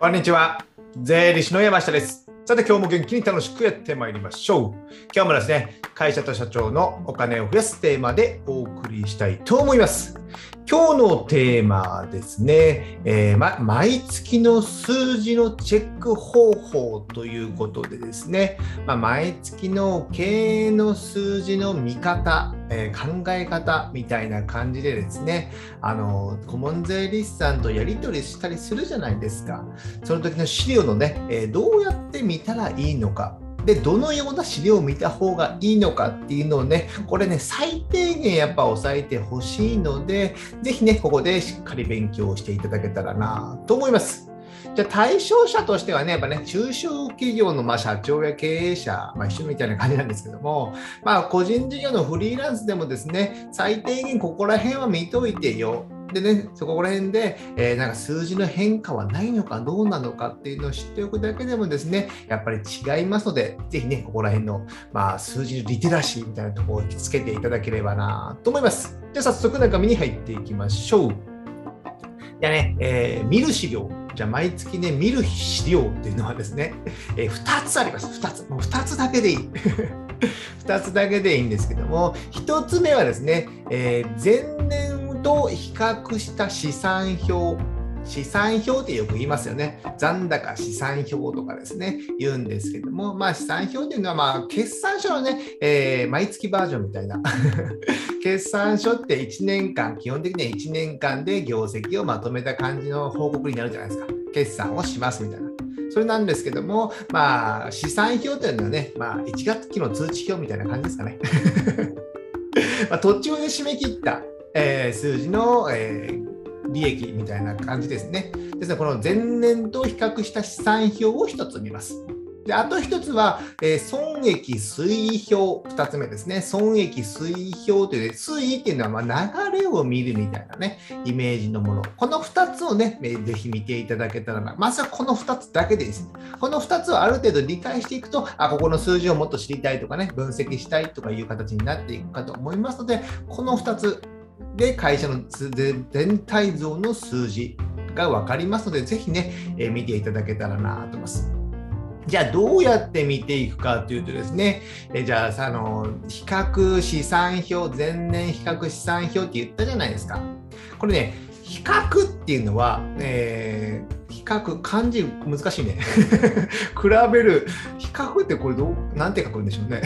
こんにちは。税理士の山下です。さて、今日も元気に楽しくやってまいりましょう。今日もですね、会社と社長のお金を増やすテーマでお送りしたいと思います。今日のテーマですね、えーま、毎月の数字のチェック方法ということでですね、ま、毎月の経営の数字の見方、えー考え方みたいな感じでですね、あの顧問税理士さんとやり取りしたりするじゃないですか。その時の資料のね、えーどうやって見たらいいのか。で、どのような資料を見た方がいいのかっていうのをね、これね、最低限やっぱ押さえてほしいので、ぜひね、ここでしっかり勉強していただけたらなと思います。じゃあ対象者としてはね、やっぱね、中小企業のま社長や経営者、まあ、一緒みたいな感じなんですけども、まあ、個人事業のフリーランスでもですね、最低限ここら辺は見といてよ。でね、そこら辺で、えーなんか数字の変化はないのかどうなのかっていうのを知っておくだけでもですね、やっぱり違いますので、ぜひね、ここら辺の、まあ、数字のリテラシーみたいなところをつけていただければなと思います。じゃあ早速中身に入っていきましょう。じゃあね、えー見る資料。じゃあ毎月ね、見る資料っていうのはですね、え2つあります。2つ。もう2つだけでいい。2つだけでいいんですけども、1つ目はですね、えー前年と比較した試算表。試算表ってよく言いますよね。残高試算表とかですね、言うんですけども、まあ試算表っていうのは、まあ決算書のね、えー毎月バージョンみたいな。決算書って1年間、基本的には1年間で業績をまとめた感じの報告になるじゃないですか。決算をしますみたいな。それなんですけども、まあ、試算表というのはね、まあ、1月期の通知表みたいな感じですかね。まあ、途中で締め切った、えー数字の、えー利益みたいな感じですね。ですので、この前年と比較した試算表を1つ見ます。であと1つは、えー損益推移表、2つ目ですね。損益推移表という、推移っていうのは、ま、流れを見るみたいなね、イメージのもの。この2つをね、えーぜひ見ていただけたらな。まずはこの2つだけでいいですね。この2つをある程度理解していくと、あ、ここの数字をもっと知りたいとかね、分析したいとかいう形になっていくかと思いますので、この2つで会社の全体像の数字が分かりますので、ぜひね、えー見ていただけたらなと思います。じゃあどうやって見ていくかというとですね、えじゃあさあの比較試算表、前年比較試算表って言ったじゃないですか。これね、比較っていうのは、えー比較、漢字難しいね。比べる、比較ってこれどう、なんて書くんでしょうね。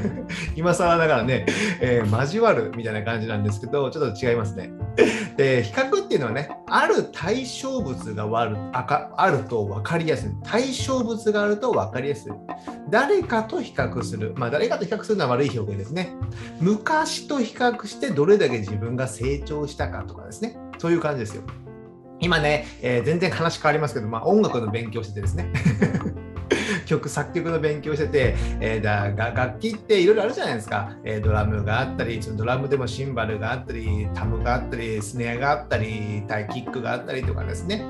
今更ながらね、えー交わるみたいな感じなんですけど、ちょっと違いますね。で、比較っていうのはね、ある対象物があるあかあると分かりやすい。対象物があると分かりやすい。誰かと比較する。まあ、誰かと比較するのは悪い表現ですね。昔と比較してどれだけ自分が成長したかとかですね。そういう感じですよ。今ね、えー全然話変わりますけど、まあ、音楽の勉強しててですね。曲作曲の勉強してて、えーだが楽器っていろいろあるじゃないですか、えードラムがあったりそのドラムでもシンバルがあったりタムがあったりスネアがあったりタイキックがあったりとかですね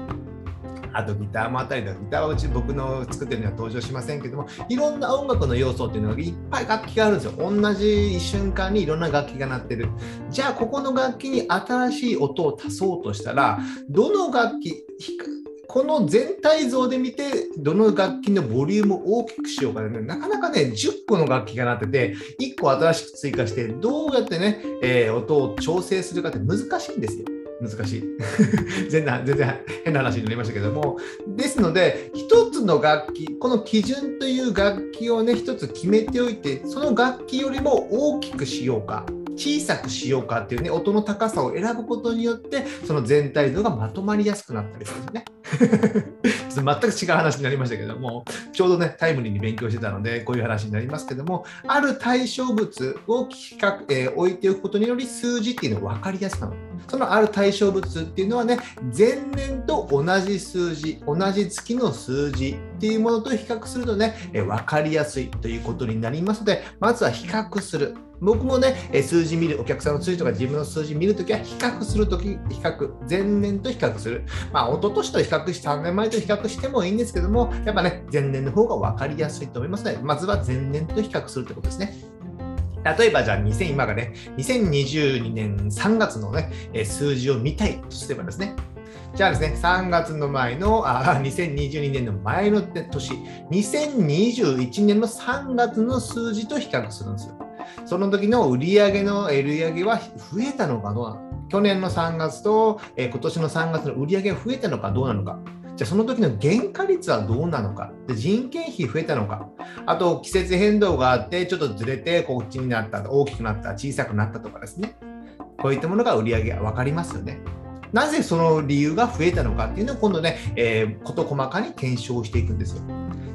あとギターもあったりとかギターはうち僕の作ってるには登場しませんけどもいろんな音楽の要素っていうのがいっぱい楽器があるんですよ同じ瞬間にいろんな楽器が鳴ってるじゃあここの楽器に新しい音を足そうとしたらどの楽器ひかこの全体像で見て、どの楽器のボリュームを大きくしようかね、なかなかね、10個の楽器がなってて、1個新しく追加して、どうやってね、えー音を調整するかって難しいんですよ。難しい。全然全然変な話になりましたけども。ですので、一つの楽器、この基準という楽器をね、一つ決めておいて、その楽器よりも大きくしようか。小さくしようかっていうね、音の高さを選ぶことによって、その全体像がまとまりやすくなったりするんですね。全く違う話になりましたけども、ちょうどね、タイムリーに勉強してたので、こういう話になりますけども、ある対象物を比較、えー置いておくことにより、数字っていうのが分かりやすくなる。そのある対象物っていうのはね、前年と同じ数字、同じ月の数字っていうものと比較するとね、えー分かりやすいということになりますので、まずは比較する。僕もね、数字見る、お客さんの数字とか自分の数字見るときは比較するとき、比較、前年と比較する。まあ、一昨年と比較して、3年前と比較してもいいんですけども、やっぱね、前年の方が分かりやすいと思いますので、まずは前年と比較するということですね。例えばじゃあ2000今がね、2022年3月のね、数字を見たいとすればですね、じゃあですね、3月の前の、あ2022年の前の年、2021年の3月の数字と比較するんですよ。その時の売上の売上は増えたのかどうなの？か。去年の3月と、えー、今年の3月の売上が増えたのかどうなのか。じゃあその時の原価率はどうなのか？で人件費増えたのか？あと季節変動があってちょっとずれてこっちになった、大きくなった、小さくなったとかですね。こういったものが売上が分かりますよね。なぜその理由が増えたのかっていうのを今度ね、えー、事細かに検証していくんですよ。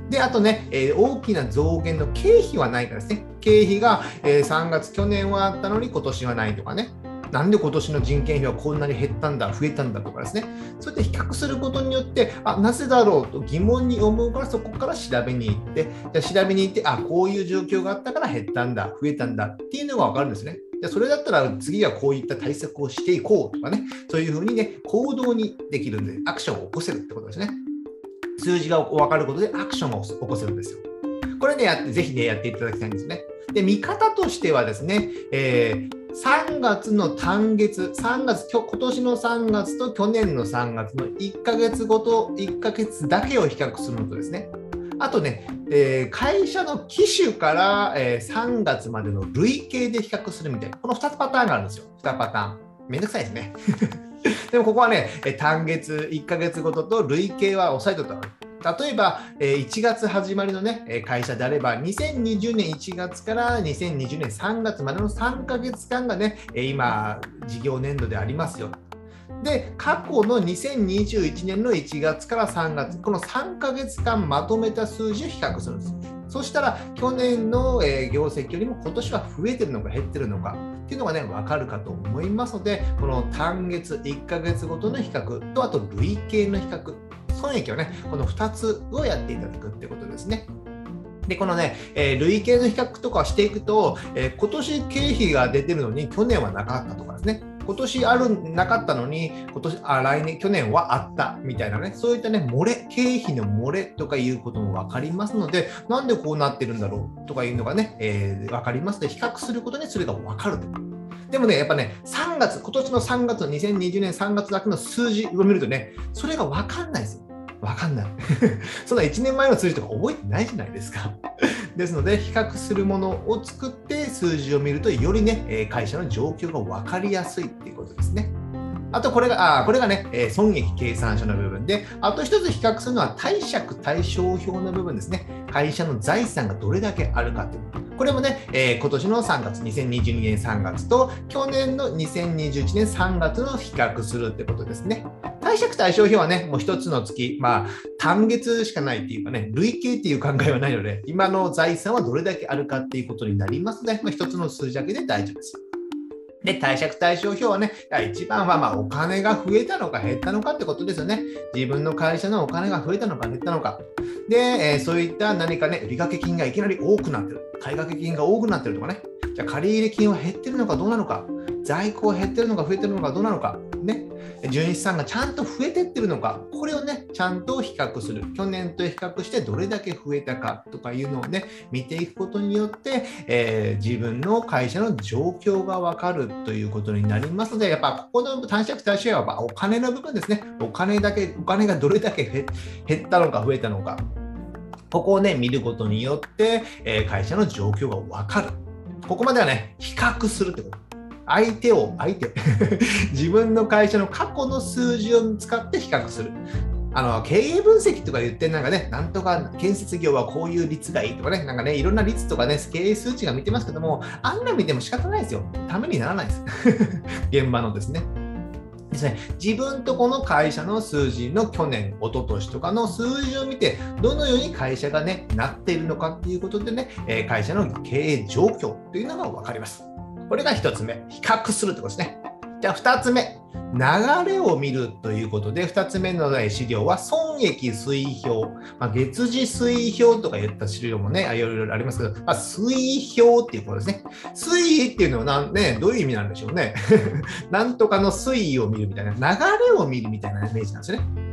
で、あとね、えー、大きな増減の経費はないからですね。経費が、えー、3月、去年はあったのに今年はないとかね。なんで今年の人件費はこんなに減ったんだ、増えたんだとかですね、そうやって比較することによって、あなぜだろうと疑問に思うから、そこから調べに行って、じゃ調べに行って、あこういう状況があったから減ったんだ、増えたんだっていうのが分かるんですね。じゃそれだったら次はこういった対策をしていこうとかね、そういうふうにね、行動にできるんで、アクションを起こせるってことですね。数字が分かることでアクションを起こせるんですよ。これね、やってぜひね、やっていただきたいんですね。で、見方としてはですね、えー、3月の単月、3月、今年の3月と去年の3月の1ヶ月ごと、1ヶ月だけを比較するのとですね、あとね、えー、会社の機種から、えー、3月までの累計で比較するみたいな、この2つパターンがあるんですよ。2パターン。めんどくさいですね。でもここはね、単月、1ヶ月ごとと累計は押さえとった例えば、1月始まりの、ね、会社であれば、2020年1月から2020年3月までの3ヶ月間がね、今、事業年度でありますよ。で、過去の2021年の1月から3月、この3ヶ月間まとめた数字を比較するんです。そしたら、去年の業績よりも今年は増えてるのか減ってるのかっていうのがね、分かるかと思いますので、この単月、1ヶ月ごとの比較と、あと累計の比較、損益をね、この2つをやっていただくってことですね。で、このね、えー、累計の比較とかしていくと、えー、今年経費が出てるのに去年はなかったとかですね。今年あるなかったのに今年あ来年去年はあったみたいなねそういったね漏れ経費の漏れとかいうことも分かりますのでなんでこうなってるんだろうとかいうのがね、えー、分かりますので比較することにそれが分かるでもね、やっぱね、3月、今年の3月、2020年3月だけの数字を見るとね、それが分かんないですよ。わかんない。そんな1年前の数字とか覚えてないじゃないですか。ですので、比較するものを作って数字を見ると、よりね、会社の状況が分かりやすいっていうことですね。あとこれが、あこれがね、損益計算書の部分で、あと一つ比較するのは貸借対照表の部分ですね。会社の財産がどれだけあるかっていう。これもね、えー、今年の3月、2022年3月と去年の2021年3月の比較するってことですね。貸借対照表はね、もう一つの月、まあ、単月しかないっていうかね、累計っていう考えはないので、今の財産はどれだけあるかっていうことになりますので、まあ、一つの数字だけで大丈夫です。で、貸借対照表はね、一番はまお金が増えたのか減ったのかってことですよね。自分の会社のお金が増えたのか減ったのか。で、えー、そういった何かね、売掛金がいきなり多くなってる。買掛金が多くなってるとかね。じゃあ借入金は減ってるのかどうなのか。在庫は減ってるのか増えてるのかどうなのか。ね。純資産がちゃんと増えてってるのか、これをね、ちゃんと比較する。去年と比較してどれだけ増えたかとかいうのをね、見ていくことによって、えー、自分の会社の状況がわかるということになりますので、やっぱここの短尺対象はお金の部分ですね。お金だけ、お金がどれだけ減ったのか増えたのか。ここをね、見ることによって、えー、会社の状況がわかる。ここまではね、比較するってこと。相手を、相手、自分の会社の過去の数字を使って比較する。あの経営分析とか言って、なんかね、なんとか建設業はこういう率がいいとかね、なんかね、いろんな率とかね、経営数値が見てますけども、あんな見ても仕方ないですよ。ためにならないです。現場のですね。ですね、自分とこの会社の数字の去年、一昨年とかの数字を見て、どのように会社がね、なっているのかっていうことでね、会社の経営状況というのが分かります。これが1つ目、比較するってことですね。じゃあ2つ目、流れを見るということで、2つ目の資料は損益推表、まあ、月次推表とか言った資料もね、いろいろありますけど、まあ、推表っていうことですね。推移っていうのはなん、ね、どういう意味なんでしょうね。なんとかの推移を見るみたいな、流れを見るみたいなイメージなんですね。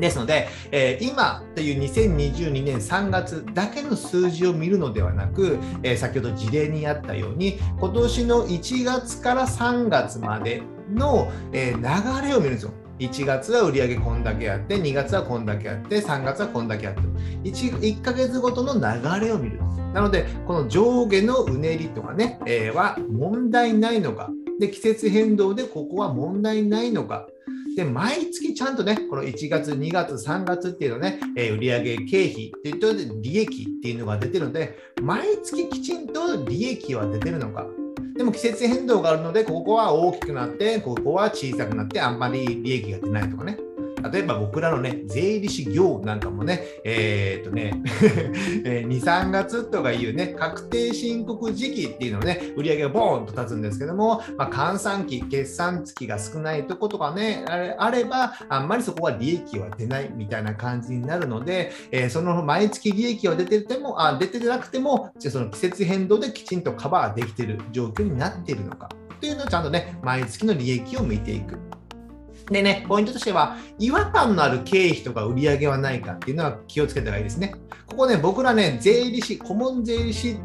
ですので、えー、今という2022年3月だけの数字を見るのではなく、えー、先ほど事例にあったように今年の1月から3月までの、えー、流れを見るんですよ。1月は売上こんだけあって、2月はこんだけあって、3月はこんだけあって、1, 1ヶ月ごとの流れを見る。なので、この上下のうねりとかね、えー、は問題ないのか。で、季節変動でここは問題ないのか。で、毎月ちゃんとね、この1月、2月、3月っていうのね、えー、売上経費っていうと利益っていうのが出てるので、毎月きちんと利益は出てるのか。でも季節変動があるので、ここは大きくなって、ここは小さくなって、あんまり利益が出ないとかね。例えば僕らのね、税理士業なんかもね、えー、っとね、2、3月とかいうね、確定申告時期っていうのをね、売り上げがボーンと立つんですけども、まあ、換算期、決算月が少ないとことかね、あれば、あんまりそこは利益は出ないみたいな感じになるので、えー、その毎月利益は出てても、あ出てなくても、じゃその季節変動できちんとカバーできてる状況になっているのか。というのをちゃんとね、毎月の利益を見ていく。でね、ポイントとしては、違和感のある経費とか売り上げはないかっていうのは気をつけた方がいいですね。ここね、僕らね、税理士、顧問税理士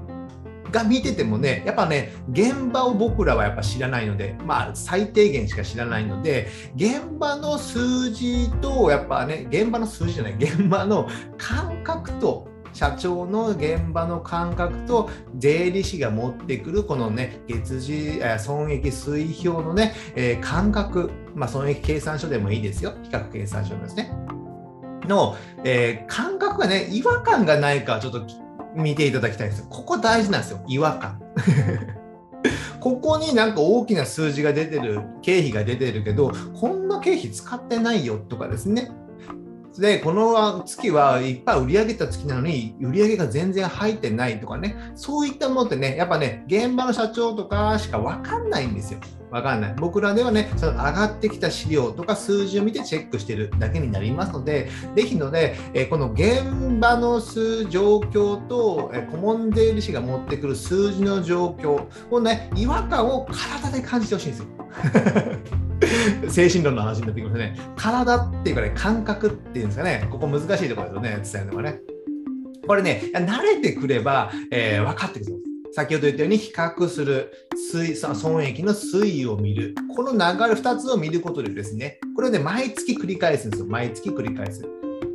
が見ててもね、やっぱね、現場を僕らはやっぱ知らないので、まあ、最低限しか知らないので、現場の数字と、やっぱね、現場の数字じゃない、現場の感覚と、社長の現場の感覚と税理士が持ってくるこのね月次損益推移表のね、えー、感覚、まあ、損益計算書でもいいですよ。比較計算書ですね。の、えー、感覚がね違和感がないかちょっと見ていただきたいんですよ。ここ大事なんですよ。違和感。ここになんか大きな数字が出てる経費が出てるけどこんな経費使ってないよとかですね。で、この月はいっぱい売り上げた月なのに、売り上げが全然入ってないとかね、そういったものってね、やっぱね、現場の社長とかしか分かんないんですよ。分かんない。僕らではね、その上がってきた資料とか数字を見てチェックしてるだけになりますので、ぜひので、えこの現場の数状況と、え顧問税理士が持ってくる数字の状況をね、違和感を体で感じてほしいんですよ。精神論の話になってきますね。体っていうかね、感覚っていうんですかね、ここ難しいところですよね、伝えるのがね。これね、慣れてくれば、えー、分かってくる先ほど言ったように比較する、水損益の推移を見る。この流れ2つを見ることでですね、これをね、毎月繰り返すんですよ。毎月繰り返す。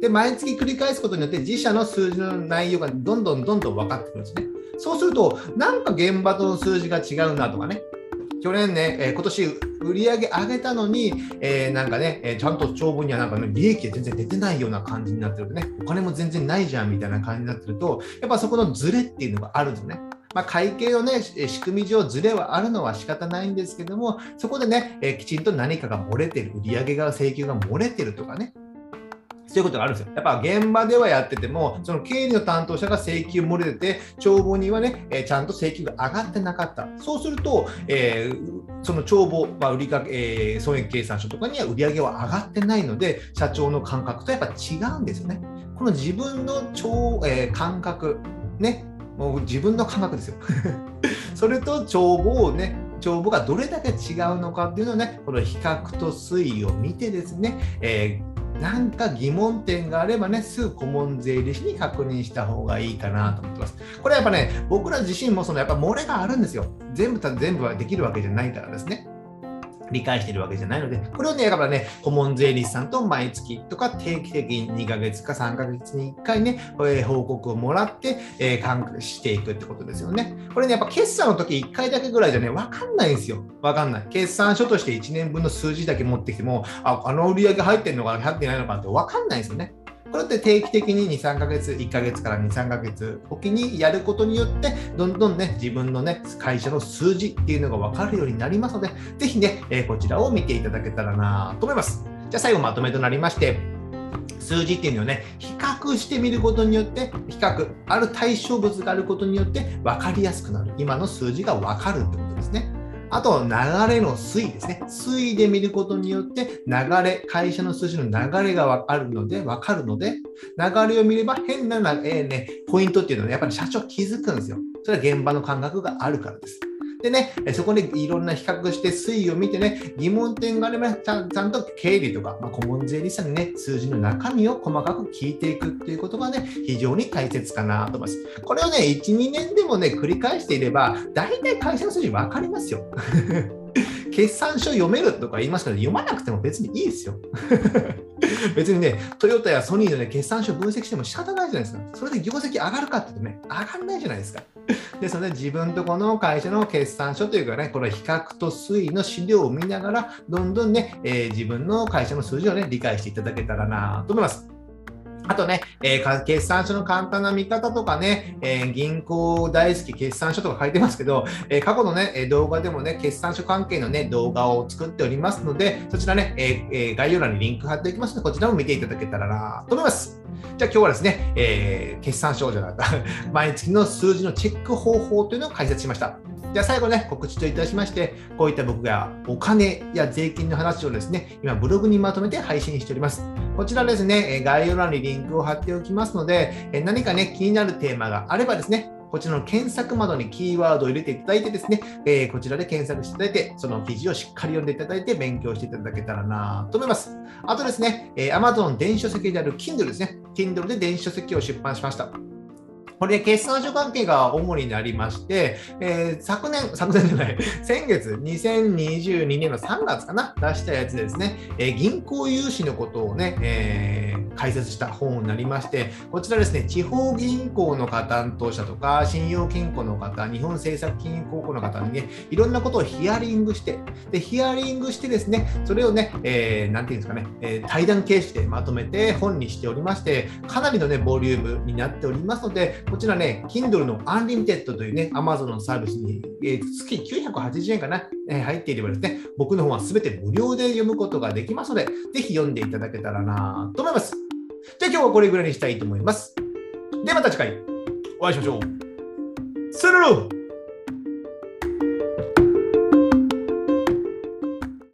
で、毎月繰り返すことによって自社の数字の内容がどんどんどんどん分かってくるんですね。そうすると、なんか現場との数字が違うなとかね、去年ね、えー、今年売り上げ上げたのに、えー、なんかね、え、ちゃんと帳簿にはなんか、ね、利益が全然出てないような感じになってるとね、お金も全然ないじゃんみたいな感じになってると、やっぱそこのズレっていうのがあるんですね。まあ、会計の、ね、仕組み上、ズレはあるのは仕方ないんですけども、そこでね、え、きちんと何かが漏れてる、売上が請求が漏れてるとかね、そういうことがあるんですよ。やっぱ現場ではやってても、その経理の担当者が請求漏れてて、帳簿にはね、えー、ちゃんと請求が上がってなかった。そうすると、えー、その帳簿、まあ、売掛、えー、損益計算書とかには売り上げは上がってないので、社長の感覚とやっぱ違うんですよね。この自分の帳、えー、感覚、ね、もう自分の感覚ですよ。それと帳簿をね、帳簿がどれだけ違うのかっていうのをね、この比較と推移を見てですね、えーなんか疑問点があればね、すぐ顧問税理士に確認した方がいいかなと思ってます。これはやっぱね、僕ら自身もそのやっぱ漏れがあるんですよ。全部全部はできるわけじゃないからですね。理解しているわけじゃないので、これをね、だからね、顧問税理士さんと毎月とか定期的に2ヶ月か3ヶ月に1回ね、え報告をもらって、えー、管していくってことですよね。これね、やっぱ決算の時1回だけぐらいじゃね、わかんないんですよ。わかんない。決算書として1年分の数字だけ持ってきても、あ、あの売り上げ入ってんのか入ってないのかってわかんないですよね。これって定期的に2、3ヶ月、1ヶ月から2、3ヶ月おきにやることによって、どんどんね、自分のね、会社の数字っていうのが分かるようになりますので、ぜひね、え、こちらを見ていただけたらなと思います。じゃあ最後まとめとなりまして、数字っていうのをね、比較してみることによって、比較、ある対象物があることによって分かりやすくなる。今の数字が分かるってことですね。あと、流れの推移ですね。推移で見ることによって、流れ、会社の数字の流れがわかるので、わかるので、流れを見れば変な、えーね、ポイントっていうのは、やっぱり社長気づくんですよ。それは現場の感覚があるからです。でね、そこでいろんな比較して推移を見てね、疑問点があればちゃんと経理とか、まあ、顧問税理士さんにね、数字の中身を細かく聞いていくっていうことがね、非常に大切かなと思います。これをね、1、2年でもね、繰り返していれば、大体会社の数字分かりますよ。決算書読めるとか言いますけど、読まなくても別にいいですよ。別にね、トヨタやソニーの、ね、決算書分析しても仕方ないじゃないですか。それで業績上がるかって言うとね、上がんないじゃないですか。ですので、自分とこの会社の決算書というかね、この比較と推移の資料を見ながら、どんどんね、えー、自分の会社の数字をね、理解していただけたらなと思います。あとね、えー、決算書の簡単な見方とかね、えー、銀行大好き決算書とか書いてますけど、えー、過去のね、動画でもね、決算書関係のね、動画を作っておりますので、そちらね、え概要欄にリンク貼っておきますので、こちらも見ていただけたらなと思います。じゃあ今日はですね、えー、決算書じゃなかった、毎月の数字のチェック方法というのを解説しました。じゃあ最後ね、告知といたしまして、こういった僕がお金や税金の話をですね、今ブログにまとめて配信しております。こちらですね、概要欄にリンクを貼っておきますので、何かね、気になるテーマがあればですね、こちらの検索窓にキーワードを入れていただいてですね、えー、こちらで検索していただいて、その記事をしっかり読んでいただいて勉強していただけたらなと思います。あとですね、え、Amazon 電子書籍である Kindle ですね。Kindle で電子書籍を出版しました。これ、決算書関係が主になりまして、えー、昨年、昨年じゃない、先月、2022年の3月かな、出したやつですね、えー、銀行融資のことをね、えー、解説した本になりまして、こちらですね、地方銀行の方担当者とか、信用金庫の方、日本政策金融高校の方にね、いろんなことをヒアリングして、でヒアリングしてですね、それをね、えー、ていうんですかね、えー、対談形式でまとめて本にしておりまして、かなりのね、ボリュームになっておりますので、こちらね、Kindle の Unlimited というね、Amazon のサービスに、えー、月980円かな、えー、入っていればですね、僕の方はすべて無料で読むことができますので、ぜひ読んでいただけたらなと思います。じゃあ今日はこれぐらいにしたいと思います。ではまた次回お会いしましょう。スルー